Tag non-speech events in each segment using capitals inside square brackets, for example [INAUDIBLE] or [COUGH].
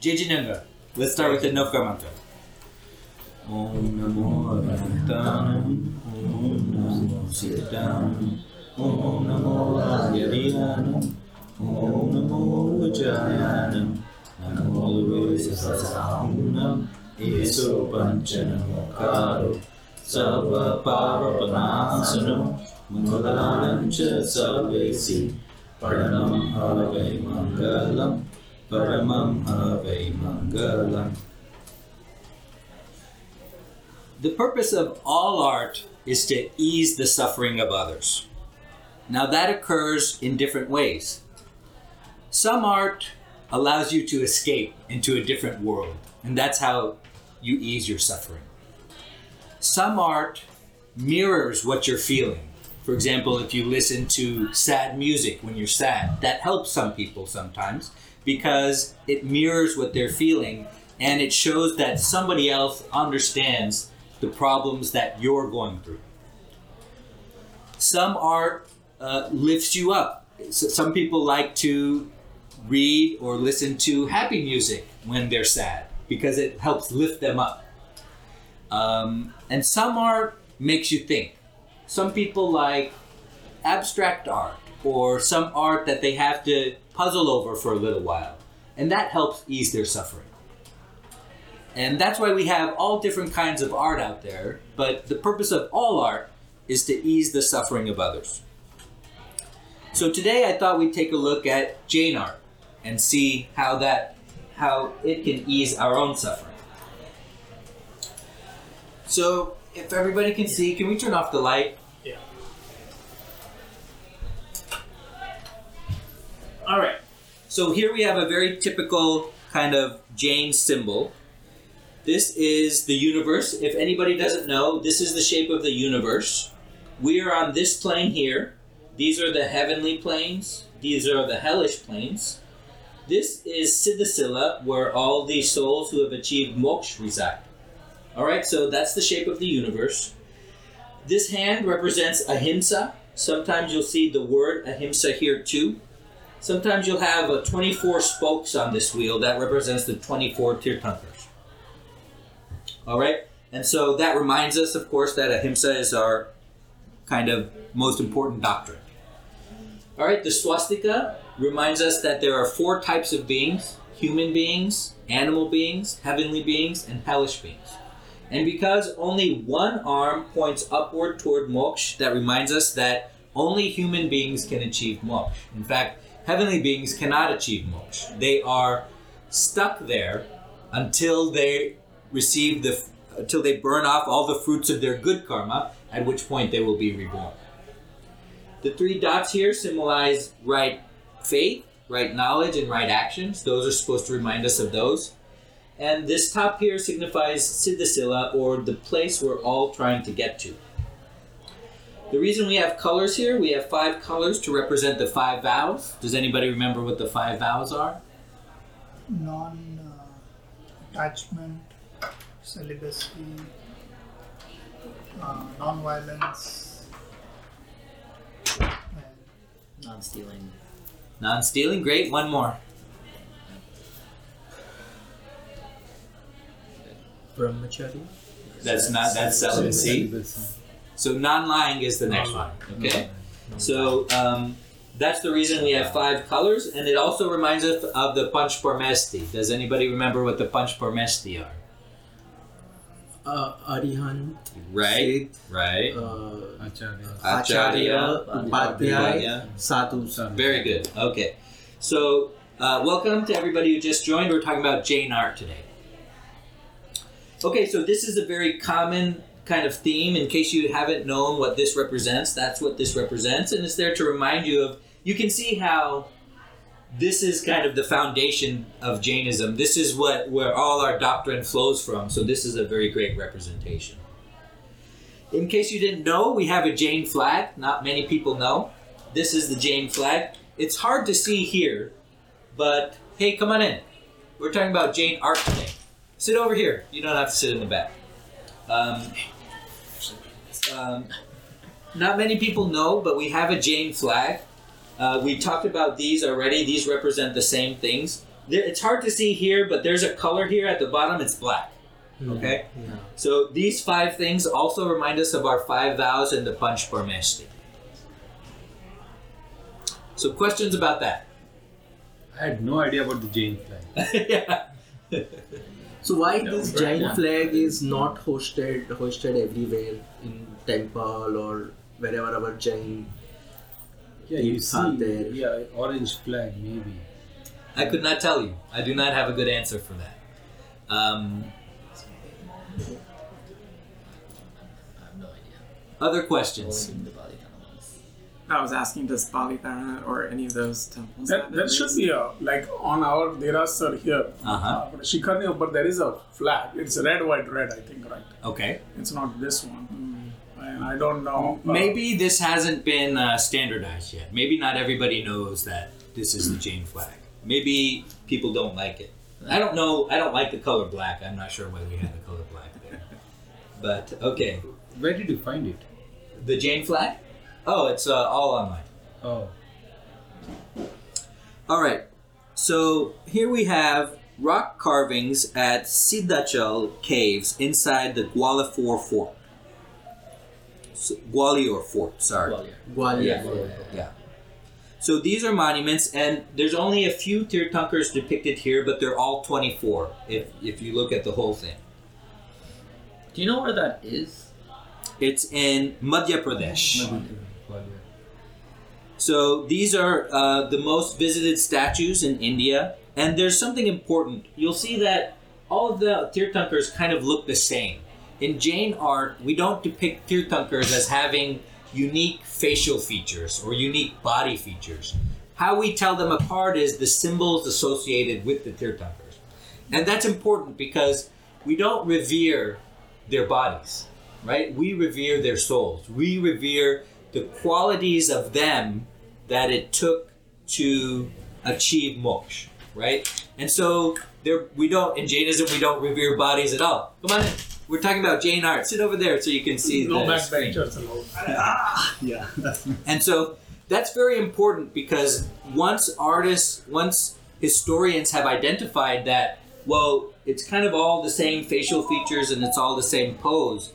Jai Jinendra. Let's start with the Navkar mantra. Om Namo Arantanam. Om Namo Siddhanam. Om Namo Ayariyanam. Om Namo Ujayanam. Namo Visasamunam. Eso Panchanamokaro. Sarva Pavapanasano. Mangalanam Cha Sarvesi. Paranam Havai Mangalam. Paramam Mangalam. The purpose of all art is to ease the suffering of others. Now, that occurs in different ways. Some art allows you to escape into a different world, and that's how you ease your suffering. Some art mirrors what you're feeling. For example, if you listen to sad music when you're sad, that helps some people sometimes because it mirrors what they're feeling and it shows that somebody else understands the problems that you're going through. Some art uh, lifts you up. So some people like to read or listen to happy music when they're sad because it helps lift them up. Um, and some art makes you think. Some people like abstract art or some art that they have to puzzle over for a little while, and that helps ease their suffering. And that's why we have all different kinds of art out there, but the purpose of all art is to ease the suffering of others. So today I thought we'd take a look at Jain art and see how that how it can ease our own suffering. So if everybody can see, can we turn off the light? All right. So here we have a very typical kind of Jain symbol. This is the universe. If anybody doesn't know, this is the shape of the universe. We are on this plane here. These are the heavenly planes. These are the hellish planes. This is Siddhasila, where all the souls who have achieved moksha reside. All right, so that's the shape of the universe. This hand represents ahimsa. Sometimes you'll see the word ahimsa here too. Sometimes you'll have uh, 24 spokes on this wheel that represents the 24 Tirthankars. All right, and so that reminds us, of course, that ahimsa is our kind of most important doctrine. All right, the swastika reminds us that there are four types of beings human beings, animal beings, heavenly beings, and hellish beings. And because only one arm points upward toward moksha, that reminds us that only human beings can achieve moksha. In fact, heavenly beings cannot achieve moksha. They are stuck there until they receive the until they burn off all the fruits of their good karma, at which point they will be reborn. The three dots here symbolize right faith, right knowledge, and right actions. Those are supposed to remind us of those. And this top here signifies Siddhasila, or the place we're all trying to get to. The reason we have colors here, we have five colors to represent the five vows. Does anybody remember what the five vows are? non uh, attachment, celibacy, uh, non violence, and non-stealing. Non stealing, great. One more. Brahmachari. That's not, that's celibacy. So non lying is the next one. Okay? So um, that's the reason we have five colors, and it also reminds us of the Panch Parmesti. Does anybody remember what the Panch Parmesti are? Uh, Arihant. Right, right. Uh, Acharya. Acharya, Upadhyaya, Sadhu. Very good. Okay. So, uh, welcome to everybody who just joined. We're talking about Jain art today. Okay, so this is a very common kind of theme. In case you haven't known what this represents, that's what this represents, and it's there to remind you of. You can see how this is kind of the foundation of Jainism. This is what where all our doctrine flows from. So this is a very great representation. In case you didn't know, we have a Jain flag. Not many people know. This is the Jain flag. It's hard to see here, but hey, come on in. We're talking about Jain art today. Sit over here. You don't have to sit in the back. Um, um, not many people know, but we have a Jain flag. Uh, we talked about these already. These represent the same things. there, it's hard to see here, but there's a color here at the bottom. It's black. Okay. Yeah. So these five things also remind us of our five vows and the Panch Parmeshti. So questions about that? I had no idea about the Jain flag. [LAUGHS] yeah. So why No, this right giant now. flag is not hosted hosted everywhere in temple or wherever our Jain Yeah, you see, there. yeah, orange flag maybe. I could not tell you. I do not have a good answer for that. Um, I have no idea. other questions? Only the Bali kind of ones. I was asking, does Balipara or any of those temples? That, have that should be a like on our Derasar here. Uh-huh. Uh, Shikhar, but there is a flag. It's red, white, red. I think right. Okay. It's not this one. And I don't know. Maybe this hasn't been uh, standardized yet. Maybe not everybody knows that this is the [CLEARS THROAT] Jain flag. Maybe people don't like it. I don't know. I don't like the color black. I'm not sure why we have the color black there. But okay, Where did you find it? the Jain flag. Oh, it's uh, all online. Oh, All right. So here we have rock carvings at Siddhachal caves inside the Gwalior fort. So, Gwalior fort. Sorry. Gwalior. Gwalior. Yeah. Yeah. So these are monuments, and there's only a few Tirthankars depicted here, but they're all 24 if, if you look at the whole thing. Do you know where that is? It's in Madhya Pradesh. Gwalior. So these are uh, the most visited statues in India, and there's something important. You'll see that all of the Tirthankars kind of look the same. In Jain art, we don't depict Tirthankars as having unique facial features or unique body features. How we tell them apart is the symbols associated with the Tirthankars. And that's important because we don't revere their bodies, right? We revere their souls. We revere the qualities of them that it took to achieve moksha, right? And so there we don't in Jainism we don't revere bodies at all. Come on in. We're talking about Jain art. Sit over there so you can see no the screen. backbenchers allowed. Ah, yeah, And so that's very important because once artists, once historians have identified that, well, it's kind of all the same facial features and it's all the same pose.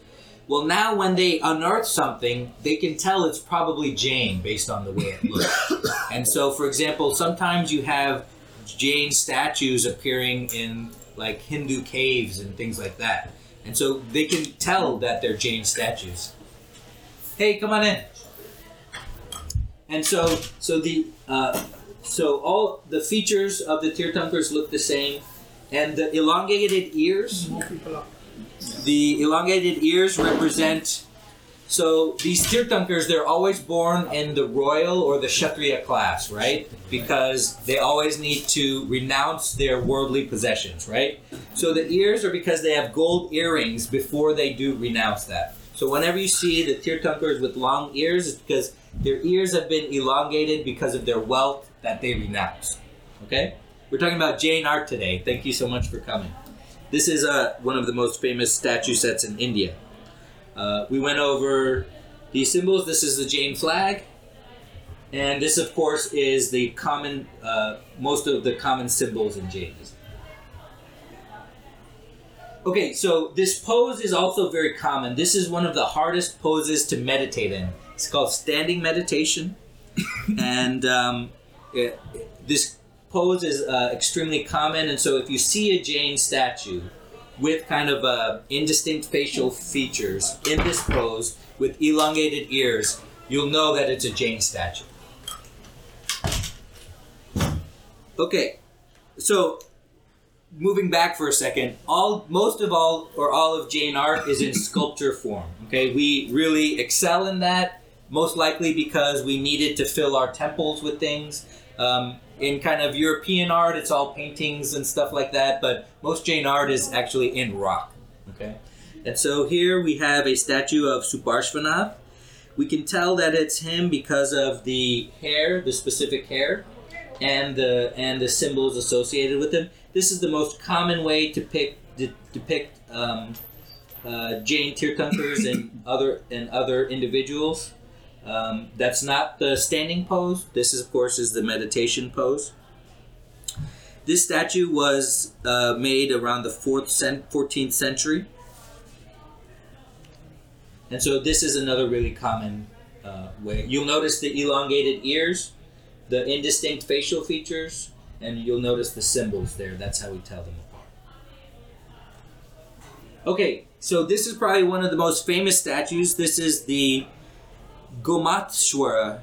Well, now when they unearth something, they can tell it's probably Jain based on the way it looks. [LAUGHS] and so, for example, sometimes you have Jain statues appearing in like Hindu caves and things like that. And so they can tell that they're Jain statues. Hey, come on in. And so, so the uh, so all the features of the Tirthankars look the same, and the elongated ears. more people are. The elongated ears represent. So these Tirthankars, they're always born in the royal or the Kshatriya class, right? Because they always need to renounce their worldly possessions, right? So the ears are because they have gold earrings before they do renounce that. So whenever you see the Tirthankars with long ears, it's because their ears have been elongated because of their wealth that they renounce. Okay? We're talking about Jain art today. Thank you so much for coming. This is uh, one of the most famous statue sets in India. Uh, we went over the symbols. This is the Jain flag. And this, of course, is the common, uh, most of the common symbols in Jainism. Okay, so this pose is also very common. This is one of the hardest poses to meditate in. It's called standing meditation. [LAUGHS] and um, it- this pose is uh, extremely common. And so if you see a Jain statue with kind of uh, indistinct facial features in this pose with elongated ears, you'll know that it's a Jain statue. Okay, so moving back for a second, all most of all or all of Jain art is in sculpture form. Okay, we really excel in that, most likely because we needed to fill our temples with things. Um, in kind of European art, it's all paintings and stuff like that, but most Jain art is actually in rock. Okay, and so here we have a statue of Suparshvanath. We can tell that it's him because of the hair, the specific hair, and the and the symbols associated with him. This is the most common way to pick de- depict um, uh, Jain Tirthankars and [COUGHS] other and other individuals. Um, that's not the standing pose. This, is, of course, is the meditation pose. This statue was uh, made around the fourth cent- 14th century. And so this is another really common uh, way. You'll notice the elongated ears, the indistinct facial features, and you'll notice the symbols there. That's how we tell them apart. Okay, so this is probably one of the most famous statues. This is the Gomatshwara,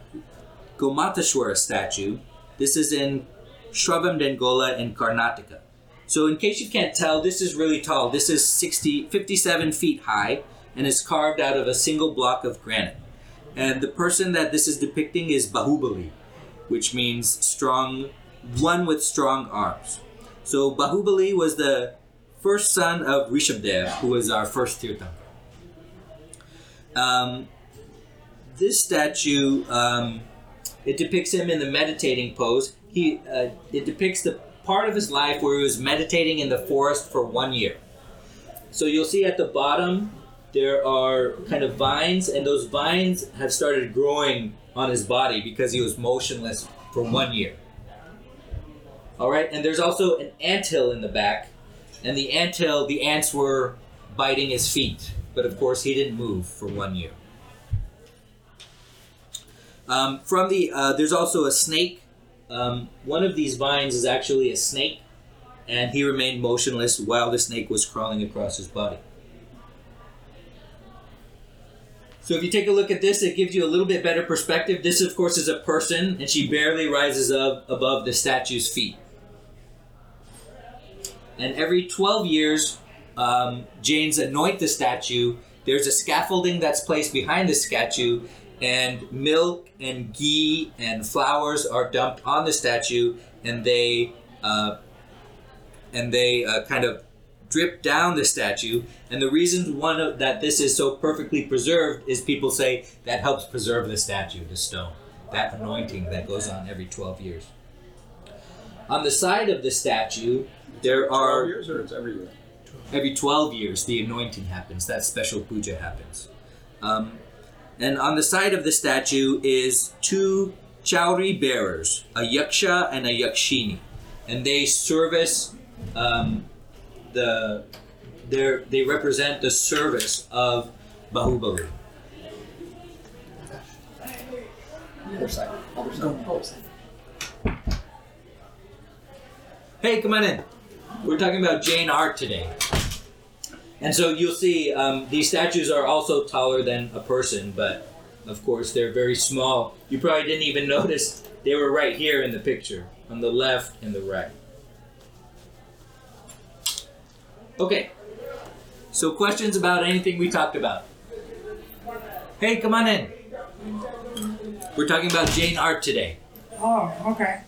Gomatashwara statue. This is in Shravanabelagola in Karnataka. So in case you can't tell, this is really tall. This is 60, 57 feet high and is carved out of a single block of granite. And the person that this is depicting is Bahubali, which means strong, one with strong arms. So Bahubali was the first son of Rishabdev, who was our first Tirthankar. Um, this statue, um, it depicts him in the meditating pose. He, uh, it depicts the part of his life where he was meditating in the forest for one year. So you'll see at the bottom there are kind of vines, and those vines have started growing on his body because he was motionless for one year. All right, and there's also an anthill in the back, and the anthill, the ants were biting his feet, but of course he didn't move for one year. Um, from the uh, there's also a snake. Um, one of these vines is actually a snake, and he remained motionless while the snake was crawling across his body. So if you take a look at this, it gives you a little bit better perspective. This, of course, is a person, and she barely rises up above the statue's feet. And every 12 years, um, Jains anoint the statue. There's a scaffolding that's placed behind the statue, and milk and ghee and flowers are dumped on the statue, and they uh, and they uh, kind of drip down the statue. And the reason one of, that this is so perfectly preserved is people say that helps preserve the statue, the stone, that anointing that goes on every 12 years. On the side of the statue, there 12 are years or it's every year? every 12 years the anointing happens that special puja happens um, and on the side of the statue is two chowri bearers a yaksha and a yakshini and they service um, the they they represent the service of bahubali Other side. Other side. Other side. Hey, come on in. We're talking about Jain art today. And so you'll see um, these statues are also taller than a person, but of course they're very small. You probably didn't even [LAUGHS] notice they were right here in the picture, on the left and the right. Okay. So questions about anything we talked about? Hey, come on in. We're talking about Jain art today. Oh, okay.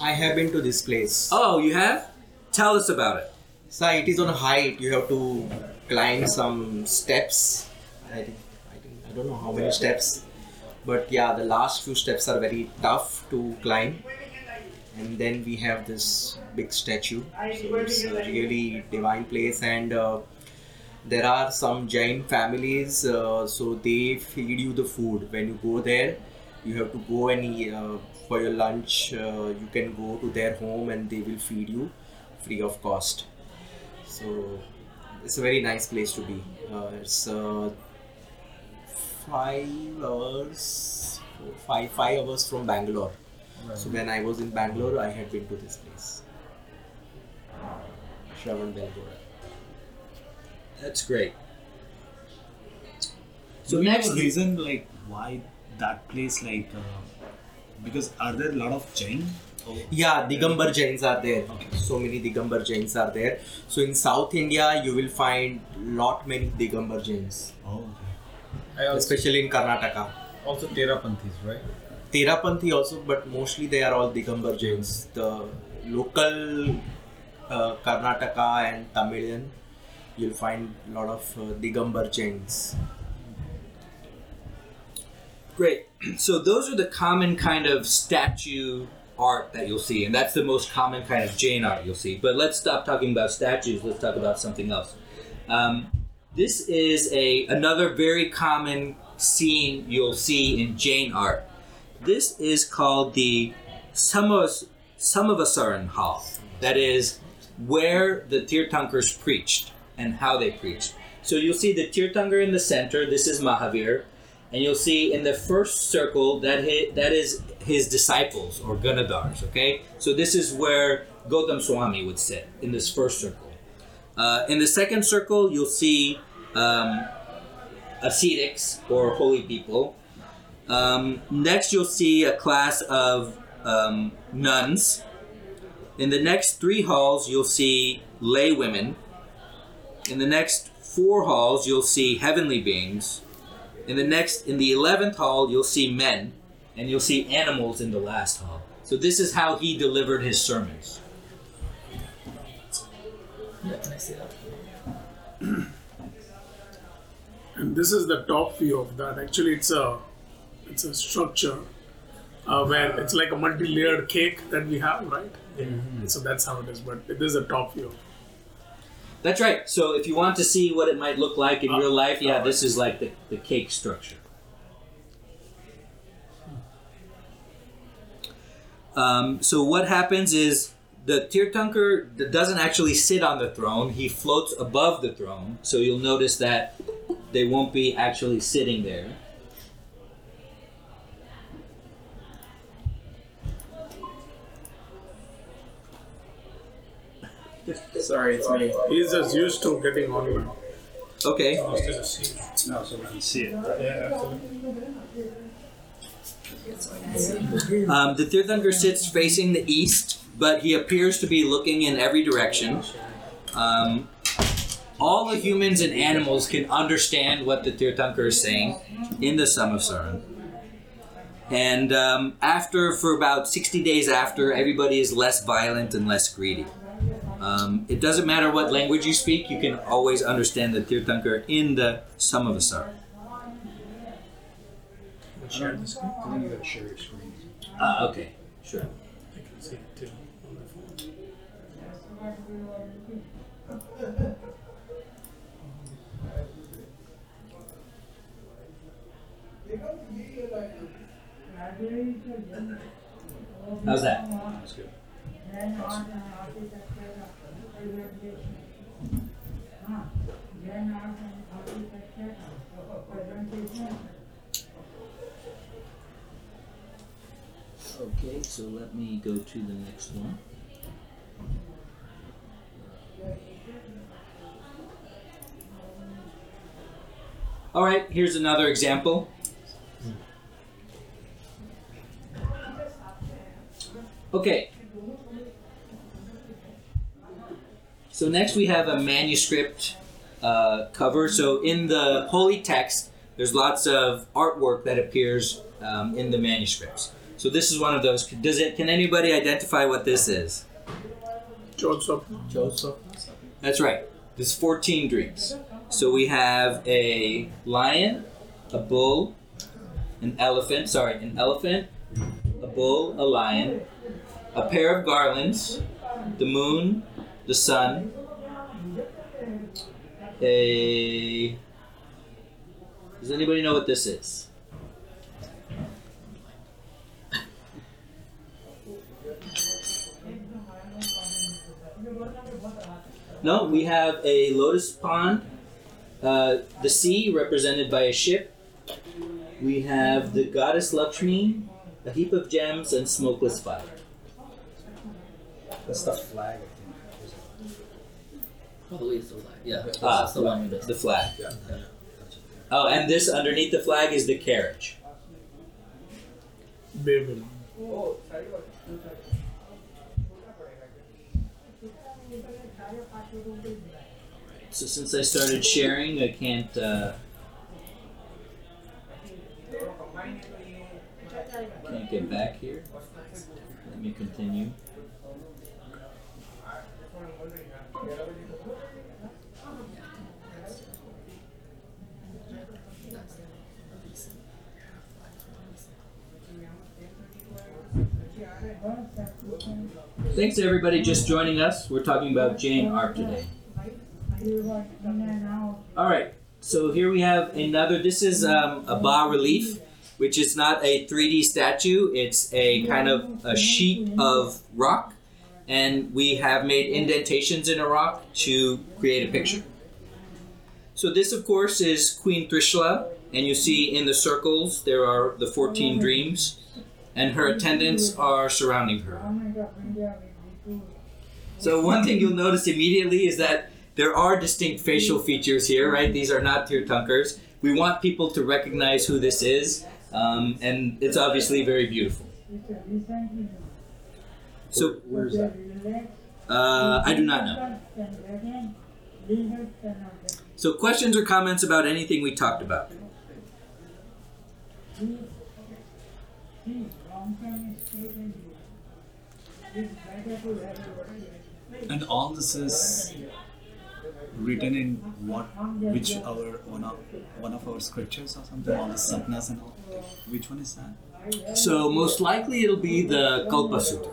I have been to this place. Oh, you have? Tell us about it. So it is on a height. You have to climb some steps. I think, I think I don't know how many steps, but yeah, the last few steps are very tough to climb. And then we have this big statue. So it's a really divine place, and uh, there are some Jain families. Uh, so they feed you the food when you go there. You have to go and uh, for your lunch. Uh, you can go to their home, and they will feed you free of cost. So it's a very nice place to be. Uh, it's uh, five hours, five five hours from Bangalore. So when I was in Bangalore, I had been to this place. Shravan Belgora. That's great. So So next, reason like why that place like uh, because are there a lot of Jain? Oh, Yeah, Digambar Jains are there. Okay. So many Digambar Jains are there. So in South India, you will find lot many Digambar Jains, oh okay. Also, especially in Karnataka. also Terapanthis, right? Terapanthi also, but mostly they are all Digambar Jains. The local uh, Karnataka and Tamilian, you'll find a lot of uh, Digambar Jains. great. [CLEARS THROAT] So those are the common kind of statue art that you'll see, and that's the most common kind of Jain art you'll see. But let's stop talking about statues. Let's talk about something else. Um, this is a another very common scene you'll see in Jain art. This is called the Samavas, Samavasaran Hall. that is where the Tirthankars preached and how they preached. So you'll see the Tirthankar in the center. This is Mahavir, and you'll see in the first circle that that is his disciples or Ganadhars. Okay, so this is where Gautam Swami would sit in this first circle. Uh, in the second circle, you'll see um, ascetics or holy people. Um, next, you'll see a class of um, nuns. In the next three halls, you'll see lay women. In the next four halls, you'll see heavenly beings. In the next, in the eleventh hall, you'll see men, and you'll see animals in the last hall. So this is how he delivered his sermons. Yeah, can I see that? [CLEARS THROAT] And this is the top view of that. Actually, it's a it's a structure uh, where it's like a multi-layered cake that we have, right? So that's how it is. But this is a top view. That's right. So if you want to see what it might look like in Uh, real life, yeah, uh, this is like the, the cake structure. Um, so what happens is the Tirthankar d- doesn't actually sit on the throne. He floats above the throne. So you'll notice that they won't be actually sitting there. Sorry, it's me. He's just used to getting online. Okay. No, so we can see it. Um, the Tirthankar sits facing the east, but he appears to be looking in every direction. Um, all the humans and animals can understand what the Tirthankar is saying in the Samavsaran. And um, after, for about 60 days after, everybody is less violent and less greedy. Um, it doesn't matter what language you speak, you can always understand the Tirthankar in the Samavasara. Share the screen. I think you gotta share your screen. Ah, okay, sure. I can see it too. on the phone. How's that? That's good. Okay, so let me go to the next one. All right, here's another example. Okay. So next we have a manuscript uh, cover. So in the holy text, there's lots of artwork that appears um, in the manuscripts. So this is one of those. Does it? Can anybody identify what this is? Joseph. Joseph. That's right. There's 14 dreams. So we have a lion, a bull, an elephant. Sorry, an elephant, a bull, a lion, a pair of garlands, the moon, the sun, a. Does anybody know what this is? No, we have a lotus pond, uh, the sea represented by a ship. We have the goddess Lakshmi, a heap of gems, and smokeless fire. That's the flag, I think. Probably it's the flag. Yeah, that's Ah, the one we missed. The flag. Yeah. Oh, and this underneath the flag is the carriage. Baby. So since I started sharing, I can't. Uh, can't get back here. Let me continue. Thanks to everybody just joining us. We're talking about Jain art today. All right, so here we have another. This is um, a bas relief, which is not a 3D statue. It's a kind of a sheet of rock, and we have made indentations in a rock to create a picture. So this, of course, is Queen Trishla, and you see in the circles there are the 14 dreams, and her attendants are surrounding her. So one thing you'll notice immediately is that there are distinct facial features here, right? These are not Tirthankars. We want people to recognize who this is, um, and it's obviously very beautiful. So Where is that? uh, I do not know. So questions or comments about anything we talked about? And all this is written in what, which our one of one of our scriptures or something. All the sapnas and all. Which one is that? So most likely it'll be the Kalpa Sutra.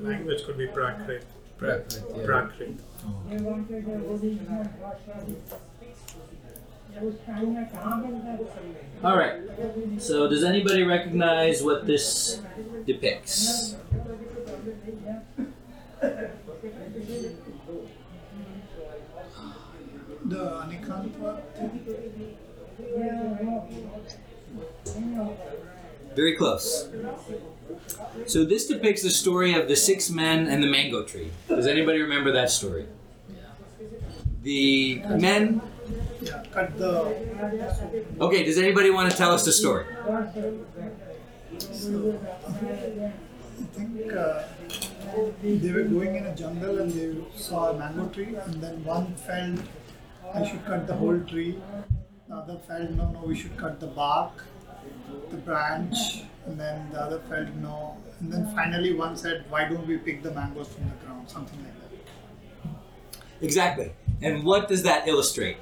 Language could be Prakrit. Prakrit, yeah. Prakrit. Oh. All right. So does anybody recognize what this depicts? The Very close. So this depicts the story of the six men and the mango tree. Does anybody remember that story? The men. Yeah, cut the Okay. Does anybody want to tell us the story? I think uh, they were going in a jungle and they saw a mango tree and then one felt I should cut the whole tree. The other felt no no we should cut the bark, the branch, and then the other felt no. And then finally one said why don't we pick the mangoes from the ground, something like that. Exactly. And what does that illustrate?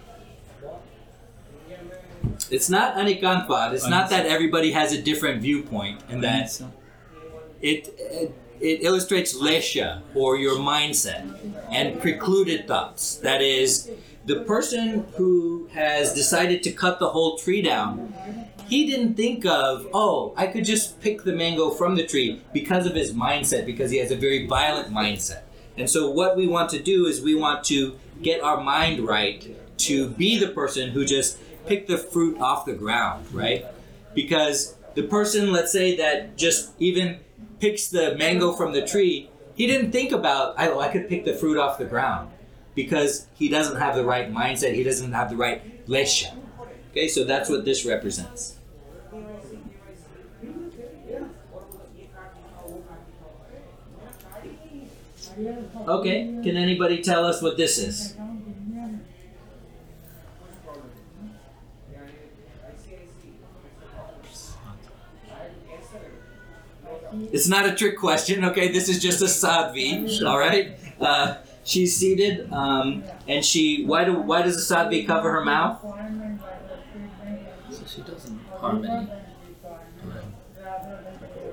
It's not anikantvad. It's not that everybody has a different viewpoint, and that it, it it illustrates lesha or your mindset and precluded thoughts. That is, the person who has decided to cut the whole tree down, he didn't think of, oh, I could just pick the mango from the tree because of his mindset, because he has a very violent mindset. And so, what we want to do is we want to get our mind right to be the person who just picked the fruit off the ground, right? Because the person, let's say, that just even picks the mango from the tree, he didn't think about, oh, I could pick the fruit off the ground because he doesn't have the right mindset, he doesn't have the right lesha. Okay, so that's what this represents. Okay, can anybody tell us what this is? It's not a trick question, okay? This is just a sadhvi, all right? Uh, she's seated, um, and she. Why do? Why does a sadhvi cover her mouth? So she doesn't harm any.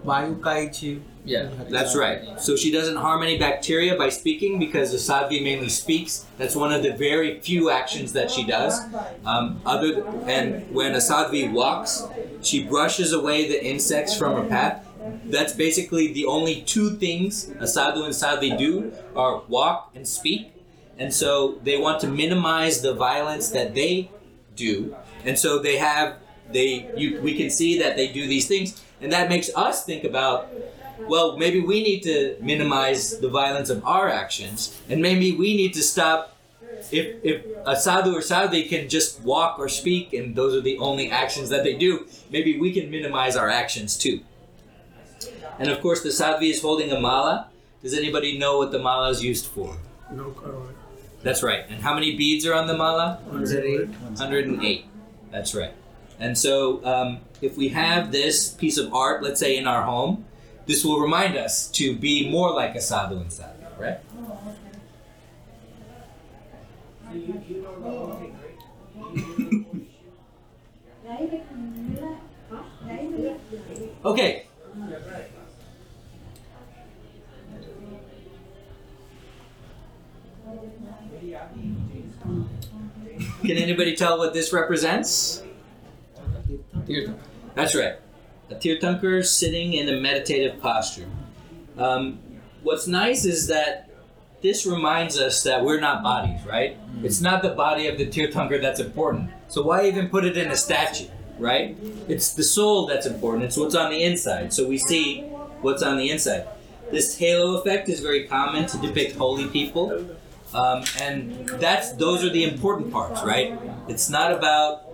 Vayu Kaichi. Yeah. That's right. So she doesn't harm any bacteria by speaking because the sadhvi mainly speaks. That's one of the very few actions that she does. Um, other and when a sadhvi walks, she brushes away the insects from her path. That's basically the only two things a sadhu and sadhvi do are walk and speak. And so they want to minimize the violence that they do. And so they have they you we can see that they do these things and that makes us think about well, maybe we need to minimize the violence of our actions, and maybe we need to stop. If, if a sadhu or sadhi can just walk or speak, and those are the only actions that they do, maybe we can minimize our actions too. And of course, the sadhvi is holding a mala. Does anybody know what the mala is used for? No Karwa. That's right. And how many beads are on the mala? 108. 108. That's right. And so, um, if we have this piece of art, let's say in our home, this will remind us to be more like a sadhu and sadhu, right? [LAUGHS] Okay. Can anybody tell what this represents? That's right. a Tirthankar sitting in a meditative posture. Um, what's nice is that this reminds us that we're not bodies, right? It's not the body of the Tirthankar that's important. So why even put it in a statue, right? It's the soul that's important. It's what's on the inside. So we see what's on the inside. This halo effect is very common to depict holy people. Um, and that's those are the important parts, right? It's not about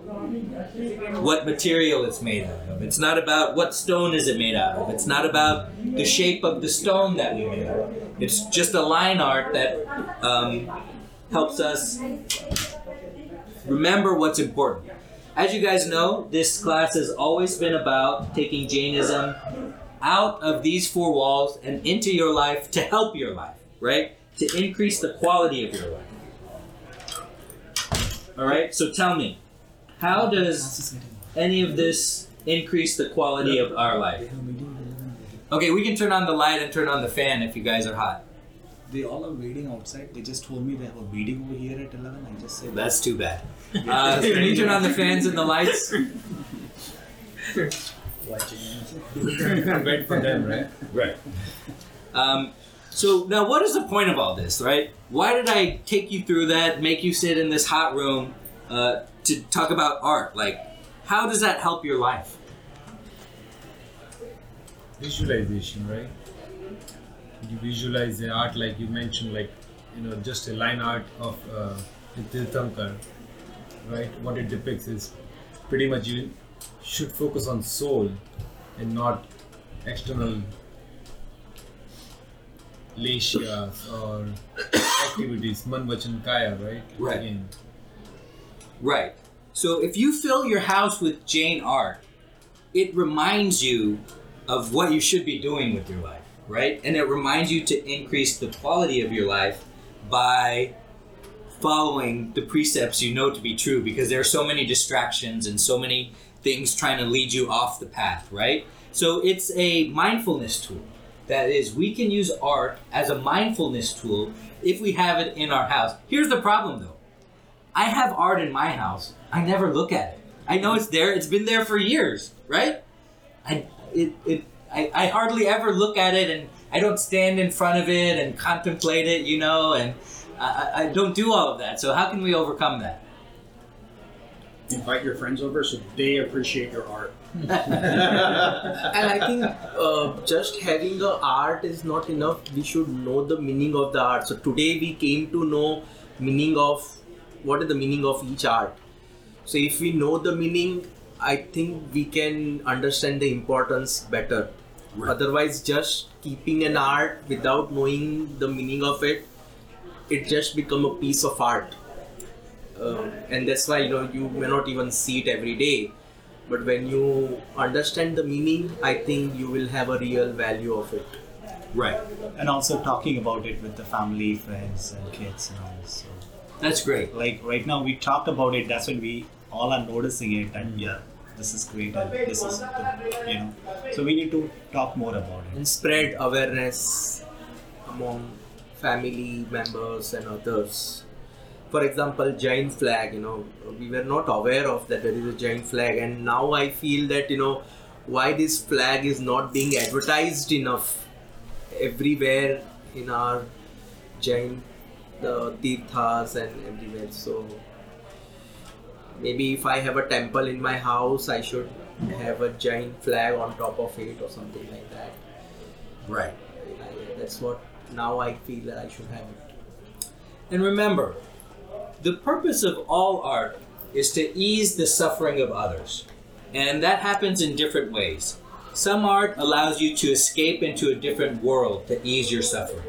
what material it's made out of. It's not about what stone is it made out of. It's not about the shape of the stone that we made. Out of. It's just a line art that um, helps us remember what's important. As you guys know, this class has always been about taking Jainism out of these four walls and into your life to help your life, right? To increase the quality of your life. All right, so tell me, how does any of this increase the quality of our life? Okay, we can turn on the light and turn on the fan if you guys are hot. They all are waiting outside. They just told me they have a meeting over here at 11. I just said, That's too bad. Uh, so can you turn on the fans and the lights? Wait for them, right? Right. Um, so now, what is the point of all this, right? Why did I take you through that, make you sit in this hot room uh, to talk about art? Like, how does that help your life? Visualization, right? You visualize the art like you mentioned, like you know, just a line art of uh, Tirthankar, right? What it depicts is pretty much you should focus on soul and not external lacias or activities, man, vachan, kaya, right? Right. Again. Right. So if you fill your house with Jain art, it reminds you of what you should be doing with your life, right? And it reminds you to increase the quality of your life by following the precepts you know to be true because there are so many distractions and so many things trying to lead you off the path, right? So it's a mindfulness tool. That is, we can use art as a mindfulness tool if we have it in our house. Here's the problem though. I have art in my house. I never look at it. I know it's there. It's been there for years, right? I it, it I, I hardly ever look at it, and I don't stand in front of it and contemplate it, you know, and I, I I don't do all of that. So how can we overcome that? Invite your friends over so they appreciate your art. And I think uh, just having the art is not enough. We should know the meaning of the art. So today we came to know meaning of what is the meaning of each art. So if we know the meaning, I think we can understand the importance better. Otherwise, just keeping an art without knowing the meaning of it, it just become a piece of art. Um, and that's why you know you may not even see it every day but when you understand the meaning i think you will have a real value of it Right. and also talking about it with the family, friends, and kids and all. So, That's great. like right now, we talked about it. That's when we all are noticing it. And yeah, this is great. And this is, the, you know. So we need to talk more about it. and spread awareness among family members and others for example giant flag you know we were not aware of that there is a giant flag and now i feel that you know why this flag is not being advertised enough everywhere in our giant the tirthas and everywhere so maybe if i have a temple in my house i should have a giant flag on top of it or something like that Right. That's what now I feel that I should have it. And remember, the purpose of all art is to ease the suffering of others. And that happens in different ways. Some art allows you to escape into a different world to ease your suffering.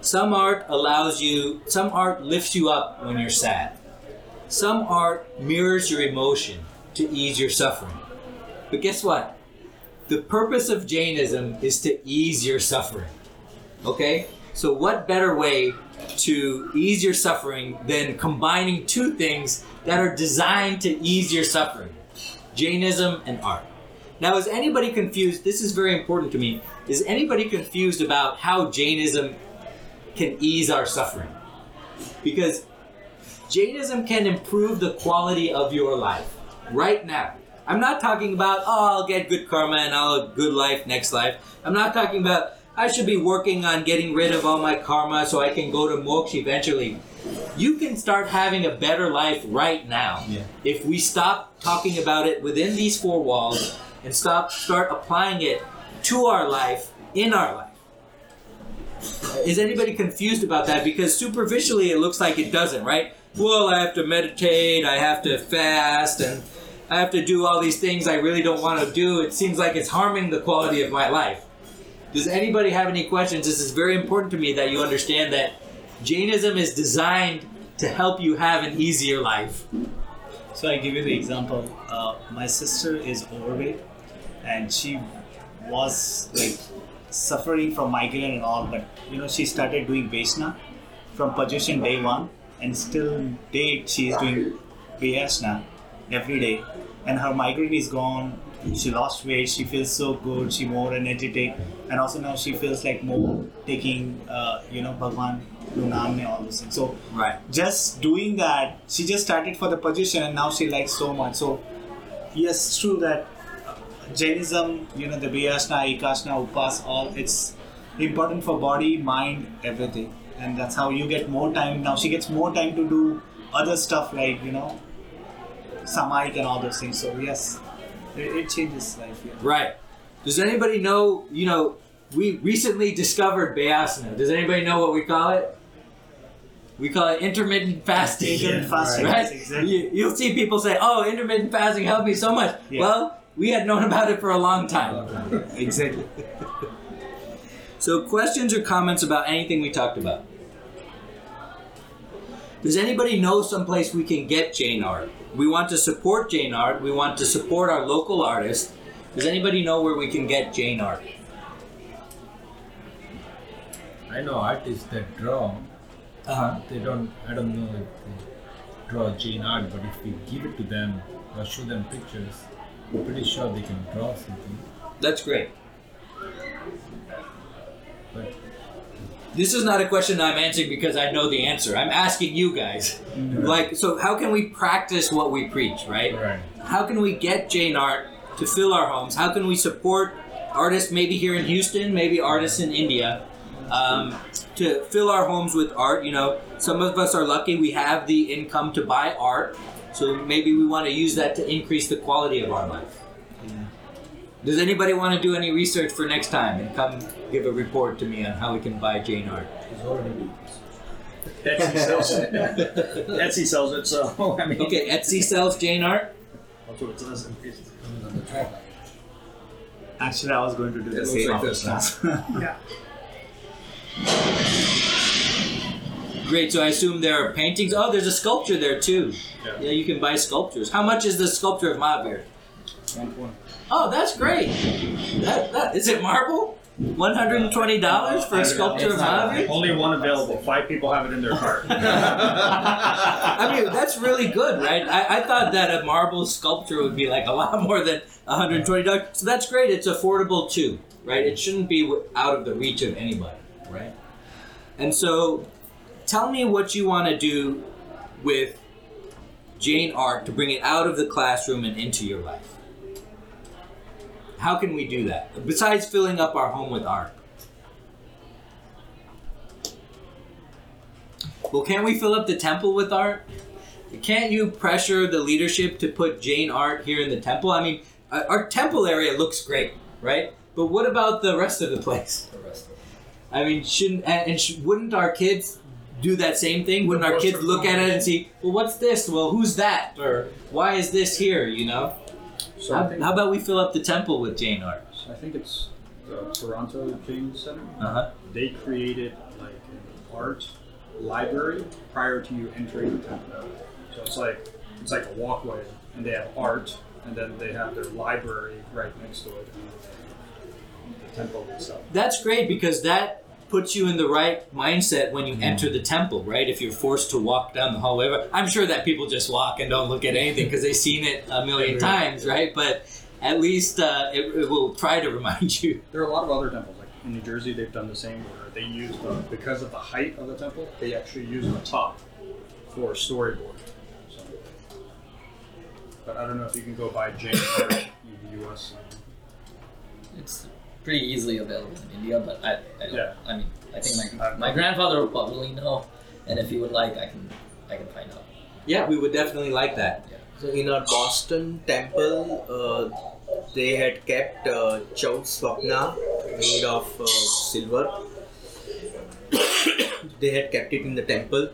Some art allows you, some art lifts you up when you're sad. Some art mirrors your emotion to ease your suffering. But guess what? The purpose of Jainism is to ease your suffering. Okay? So, what better way to ease your suffering than combining two things that are designed to ease your suffering Jainism and art? Now, is anybody confused? This is very important to me. Is anybody confused about how Jainism can ease our suffering? Because Jainism can improve the quality of your life right now. I'm not talking about, oh, I'll get good karma and I'll have a good life next life. I'm not talking about, I should be working on getting rid of all my karma so I can go to moksha eventually. You can start having a better life right now Yeah. if we stop talking about it within these four walls and stop start applying it to our life in our life. Is anybody confused about that? Because superficially it looks like it doesn't, right? Well, I have to meditate, I have to fast, and I have to do all these things I really don't want to do. It seems like it's harming the quality of my life. Does anybody have any questions? This is very important to me that you understand that Jainism is designed to help you have an easier life. So I give you the example. Uh, my sister is overweight, and she was like suffering from migraine and all. But you know, she started doing Vaishna from position day one, and still date she is doing Vyasana every day, and her migraine is gone. She lost weight. She feels so good. She more energetic, and also now she feels like more taking, uh, you know, Bhagwan Naam and all those things. So Right. just doing that, she just started for the position and now she likes so much. So, yes, it's true that uh, Jainism, you know, the Vyasana, Ikasana, Upas, all it's important for body, mind, everything. And that's how you get more time. Now she gets more time to do other stuff like, you know, Samaik and all those things. So, yes, it, it changes life. Yeah. Right. Does anybody know, you know, we recently discovered Bayasana. Does anybody know what we call it? We call it intermittent fasting. Intermittent fasting, Right? yes, exactly. You, you'll see people say, oh, intermittent fasting helped me so much. Yeah. Well, we had known about it for a long time. [LAUGHS] Exactly. So, questions or comments about anything we talked about? Does anybody know someplace we can get Jain art? We want to support Jain art. We want to support our local artists. Does anybody know where we can get Jain art? I know artists that draw. Uh-huh. They don't. I don't know if they draw Jain art, but if we give it to them or show them pictures, I'm pretty sure they can draw something. That's great. But This is not a question I'm answering because I know the answer. I'm asking you guys. Like, so how can we practice what we preach, right? right, How can we get Jain art to fill our homes? How can we support artists maybe here in Houston, maybe artists in India, um, to fill our homes with art? You know, some of us are lucky we have the income to buy art, so maybe we want to use that to increase the quality of our life. Does anybody want to do any research for next time and come give a report to me on how we can buy Jain art? Etsy sells it. [LAUGHS] Etsy sells it, so [LAUGHS] I mean. Okay, Etsy sells Jain art. That's what it says. Actually, I was going to do the It looks like this. Yeah. Great. So I assume there are paintings. Oh, there's a sculpture there too. Yeah. you can buy sculptures. How much is the sculpture of Mahavir? One. Oh, that's great. That, that is it marble? One hundred and twenty dollars for a sculpture of Mahavir? Only one available. Five people have it in their cart. [LAUGHS] I mean, that's really good, right? I, I thought that a marble sculpture would be like a lot more than one hundred and twenty dollars. So that's great. It's affordable too, right? It shouldn't be out of the reach of anybody, right? And so, tell me what you want to do with Jain art to bring it out of the classroom and into your life. How can we do that besides filling up our home with art? Well, can't we fill up the temple with art? Can't you pressure the leadership to put Jain art here in the temple? I mean, uh, our temple area looks great, right? But what about the rest of the place? The rest. I mean, shouldn't and, and sh- wouldn't our kids do that same thing? Wouldn't our kids look at it and see, well, what's this? Well, who's that? Or why is this here? You know? So How, think, how about we fill up the temple with Jain art? I think it's the Toronto Jain Center. Uh huh. They created like an art library prior to you entering the temple. So it's like it's like a walkway, and they have art, and then they have their library right next to it, and the temple itself. That's great because that puts you in the right mindset when you enter the temple, right? If you're forced to walk down the hallway, I'm sure that people just walk and don't look at anything because they've seen it a million times, right? But at least uh, it, it will try to [LAUGHS] remind you. There are a lot of other temples, like in New Jersey, they've done the same where they use the because of the height of the temple, they actually use the top for storyboard. So, but I don't know if you can go by Jain Art in the US. It's pretty easily available in India, but I, I don't. Yeah. I mean, I think my my grandfather will probably know, and if he would like, I can I can find out. Yeah, we would definitely like that. So in our Boston temple, uh, they had kept uh, Chow Swapna made of uh, silver. [COUGHS] they had kept it in the temple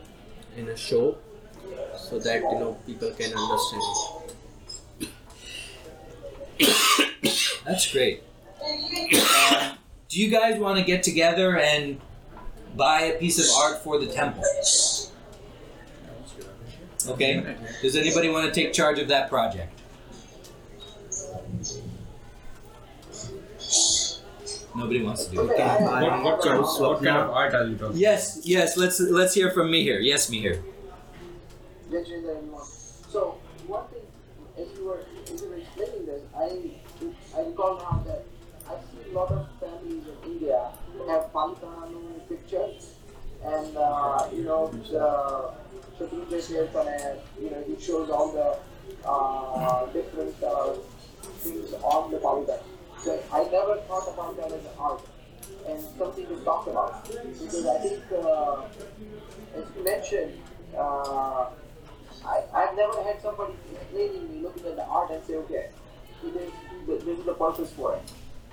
in a show, so that you know people can understand it. [COUGHS] That's great. Um, do you guys want to get together and buy a piece of art for the temple? Okay. Does anybody want to take charge of that project? Nobody wants to do it. Can buy What, what, kind Chow of, what kind of art are you talking? Yes, yes. Let's let's hear from Mihir. Yes, Mihir. So one thing, as you were as you were explaining this, I I recall now that I see a lot of families in India have Palitanu pictures, and uh, you know shares it. You know it shows all the uh, different uh, things on the Palitan. So I never thought about that as art and something to talk about because I think uh, as you mentioned. Uh, I, I've never had somebody explaining me, looking at the art and say, okay, this is the purpose for it.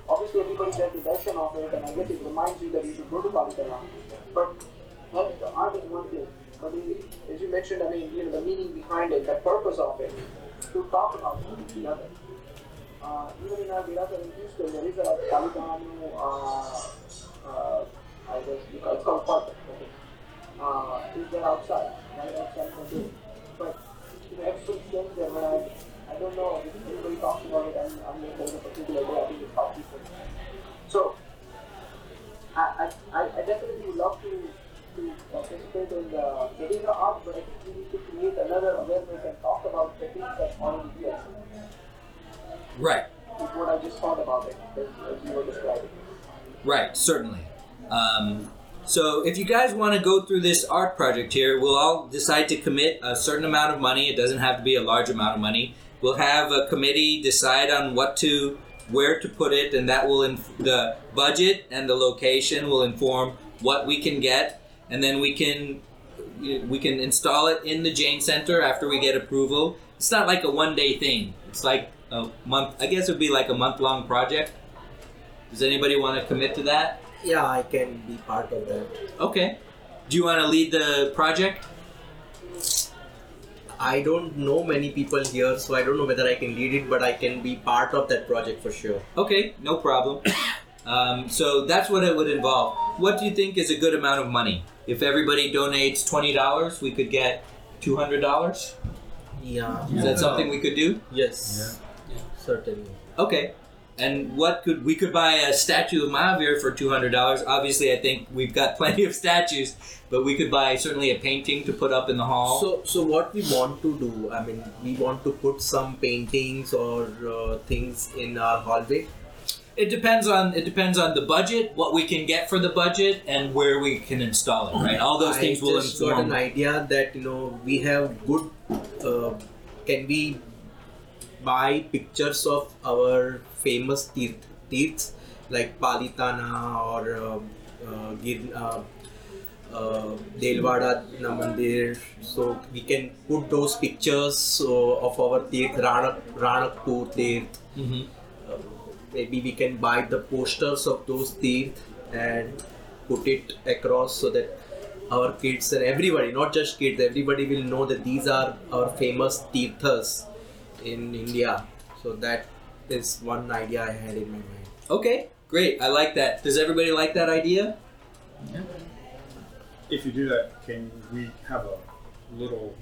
Obviously, everybody does the darshan of it, and I guess it reminds you that you should go to Palitana. But having the art is one thing. But it, as you mentioned, I mean, you know, the meaning behind it, the purpose of it, to talk about it is the other. Uh, even in our Virata in Houston, there is a Palitanu, uh, uh, I guess, it's called Park. Okay. Uh, is there outside, right outside the door. But you know, everybody stands there when I, I don't know if anybody talks about it, I'm, in a particular way, I think it's how people. So, I, I, I definitely would love to, to participate in the getting the art, but I think we need to create another awareness and talk about the things that already exist. Right. What I just thought about it, as, as you were describing. Right, certainly. Um, so if you guys want to go through this art project here, we'll all decide to commit a certain amount of money. It doesn't have to be a large amount of money. We'll have a committee decide on what to, where to put it, and that will inf- the budget and the location will inform what we can get, and then we can we can install it in the Jain Center after we get approval. It's not like a one day thing. It's like a month. I guess it would be like a month long project. Does anybody want to commit to that? Yeah, I can be part of that. Okay. Do you want to lead the project? I don't know many people here, so I don't know whether I can lead it, but I can be part of that project for sure. Okay, no problem. Um, so that's what it would involve. What do you think is a good amount of money? If everybody donates twenty dollars, we could get two hundred dollars. Yeah. Is that something we could do? Yes. Yeah. Certainly. Okay. And what could we could buy a statue of Mahavir for two hundred dollars? Obviously, I think we've got plenty of statues, but we could buy certainly a painting to put up in the hall. So, so what we want to do? I mean, we want to put some paintings or uh, things in our hallway. it depends on it depends on the budget, what we can get for the budget, and where we can install it. Right, all those things I will just got inform. an idea that you know we have good. Uh, can we buy pictures of our famous teeth, teeths like Palitana or uh, uh, Gir, uh, uh, Delwada Mandir? So we can put those pictures uh, of our teeth, Ranak, Ranakpur teeth. Mhm. Uh, maybe we can buy the posters of those teeth and put it across so that our kids and everybody, not just kids, everybody will know that these are our famous tirthas in India. So that is one idea I had in my mind. Okay, great. I like that. Does everybody like that idea? If you do that, can we have a little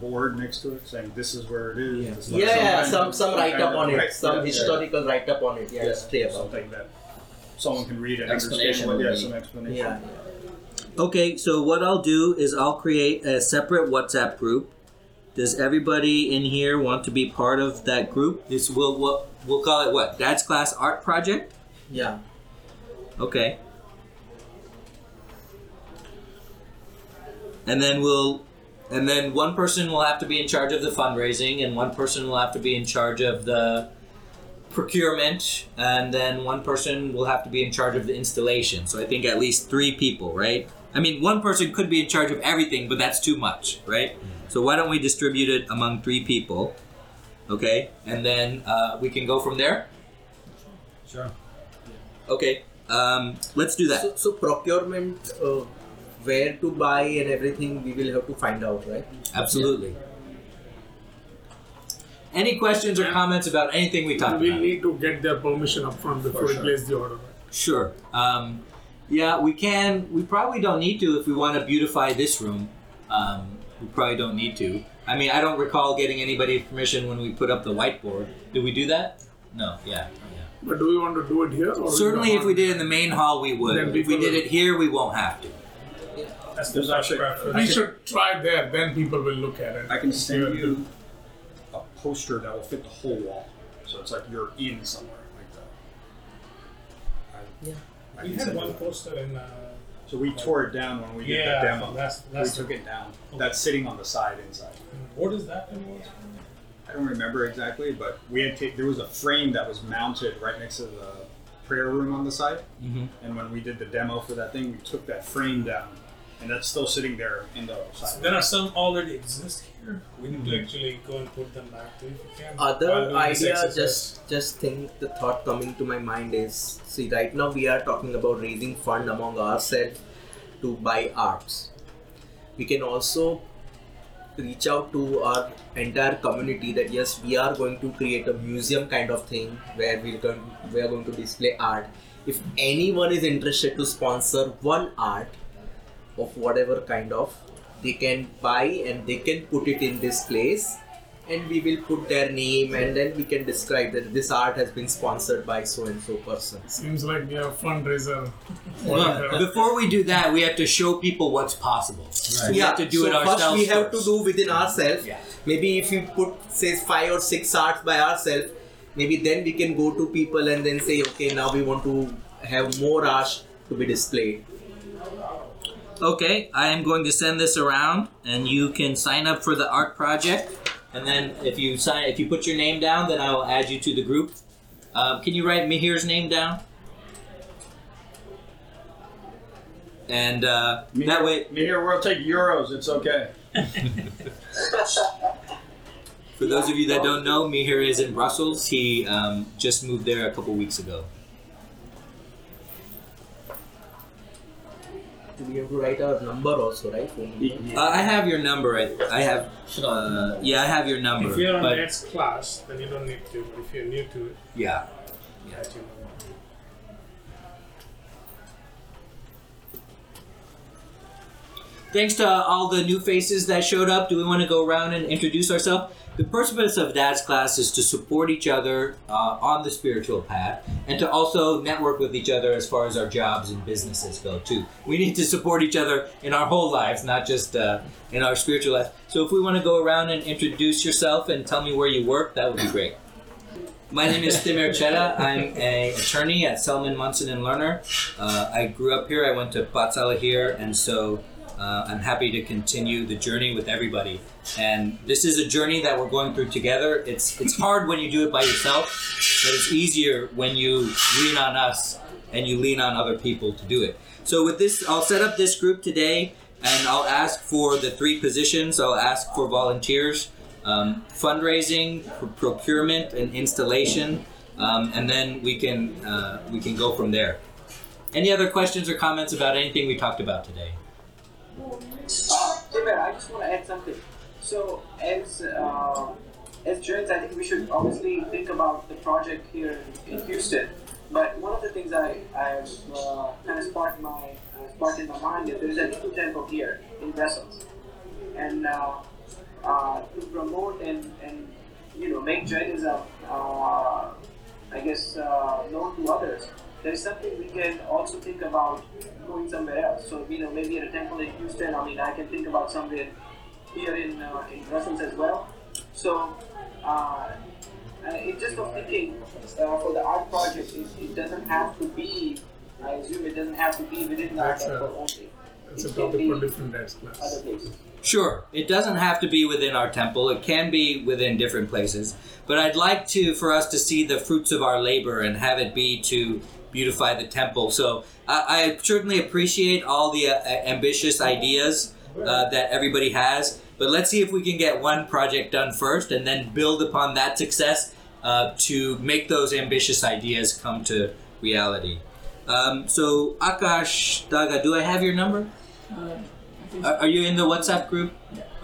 board next to it saying this is where it is? It's like Yeah, yeah, some some write up on it, right, some yeah, yeah. historical write up on it. Yeah, Yeah, history about it. something that someone can read and Explanation understand. What, would yeah, be- some explanation. Yeah, Okay, so what I'll do is I'll create a separate WhatsApp group. Does everybody in here want to be part of that group? This will we'll, we'll call it what? Dad's class art project. yeah. Okay. And then we'll and then one person will have to be in charge of the fundraising, and one person will have to be in charge of the procurement, and then one person will have to be in charge of the installation. So I think at least three people, right? I mean, one person could be in charge of everything, but that's too much, right? So why don't we distribute it among three people? Okay, and then uh, we can go from there. Sure. Okay, um, let's do that. So, so procurement, uh, where to buy and everything, we will have to find out, right? Absolutely. Any questions or comments about anything we talked We'll about? need to get their permission upfront before we place the order. Sure. Um, yeah, we can. We probably don't need to if we want to beautify this room. Um, we probably don't need to. I mean, I don't recall getting anybody's permission when we put up the whiteboard. Did we do that? No. Yeah. yeah. But do we want to do it here? Or Certainly, if we did it in the main hall, we would. If we did it here, we won't have to. That's There's actually, We should try there, then people will look at it. I can send you a poster that will fit the whole wall. So it's like you're in somewhere like that. I, Yeah. I We can had send one you- poster in. Uh, So we tore it down when we did Yeah, the demo. that's- we that's- took it down. That's sitting on the side inside. what is that? One was? I don't remember exactly, but we had ta- there was a frame that was mounted right next to the prayer room on the side. Mm-hmm. And when we did the demo for that thing, we took that frame down, and that's still sitting there in the side. There are some already exist here. We need to hmm. actually go and put them back too if we can. Other doing idea, just just think the thought coming to my mind is see right now we are talking about raising fund among ourselves to buy arts. We can also reach out to our entire community that yes we are going to create a museum kind of thing where we're going we are going to display art. If anyone is interested to sponsor one art of whatever kind of they can buy and they can put it in this place and we will put their name and then we can describe that this art has been sponsored by so and so person Seems like we have fundraiser. But before we do that, we have to show people what's possible. So we have to do so it ourselves. first we have to do within ourselves Yeah. maybe if we put say five or six arts by ourselves maybe then we can go to people and then say okay now we want to have more art to be displayed Okay, I am going to send this around, and you can sign up for the art project. And then, if you sign, if you put your name down, then I will add you to the group. Um, can you write Mihir's name down? And uh, that way, Mihir, we'll take euros. It's okay. [LAUGHS] for those of you that don't know, Mihir is in Brussels. He um, just moved there a couple weeks ago. We have to write our number also right Uh, I have your number. I, I have. Uh, yeah, I have your number. If you're on but next class, then you don't need to. But if you're new to it, yeah. that's your number. Thanks to all the new faces that showed up. Do we want to go around and introduce ourselves? The purpose of Dad's class is to support each other uh, on the spiritual path and to also network with each other as far as our jobs and businesses go, too. We need to support each other in our whole lives, not just uh, in our spiritual life. So if we want to go around and introduce yourself and tell me where you work, that would be great. My name is Timur Cheta. I'm an attorney at Selman Munson and Lerner. Uh, I grew up here. I went to Patsala here, and so uh, I'm happy to continue the journey with everybody. And this is a journey that we're going through together. It's it's hard when you do it by yourself, but it's easier when you lean on us and you lean on other people to do it. So with this, I'll set up this group today, and I'll ask for the three positions. I'll ask for volunteers, um, fundraising, pr- procurement, and installation, um, and then we can uh, we can go from there. Any other questions or comments about anything we talked about today? Timber, I just want to add something. So, as uh, as journalists, I think we should obviously think about the project here in Houston. But one of the things I I've uh, kind of sparked my uh, sparked in my mind is there's a Hindu temple here in Brussels, and uh, uh, to promote and and you know make Jainism, uh, I guess, uh, known to others. There is something we can also think about going somewhere else. So you know maybe at a temple in Houston. I mean I can think about somewhere here in uh, in Brussels as well. So. Uh, uh, it's just of thinking uh, for the art project, it, it doesn't have to be, I assume it doesn't have to be within the art temple only. It's a topic for different days class. places. Sure, it doesn't have to be within our temple. It can be within different places. But I'd like to for us to see the fruits of our labor and have it be to beautify the temple. So I, I certainly appreciate all the uh, ambitious ideas uh, that everybody has. But let's see if we can get one project done first, and then build upon that success uh, to make those ambitious ideas come to reality. Um, so Akash Daga, do I have your number? Are, are you in the WhatsApp group?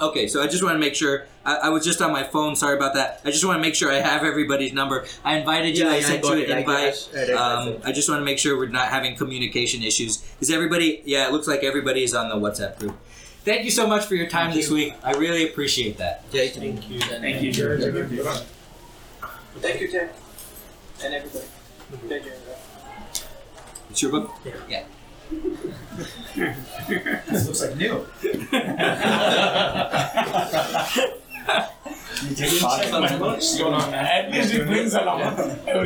Okay, so I just want to make sure. I, I was just on my phone. Sorry about that. I just want to make sure I have everybody's number. I invited you. Yeah, I yeah, sent you an invite. I Um. I just want to make sure we're not having communication issues. Is everybody? Yeah, it looks like everybody is on the WhatsApp group. Thank you so much for your time this week. I really appreciate that. Jai Shri. Thank you. Thank you, Jared. Thank you, Tim. And everybody. Take care. It's your book. Yeah. [LAUGHS] This looks like new. [LAUGHS] [LAUGHS] you take five At least it brings along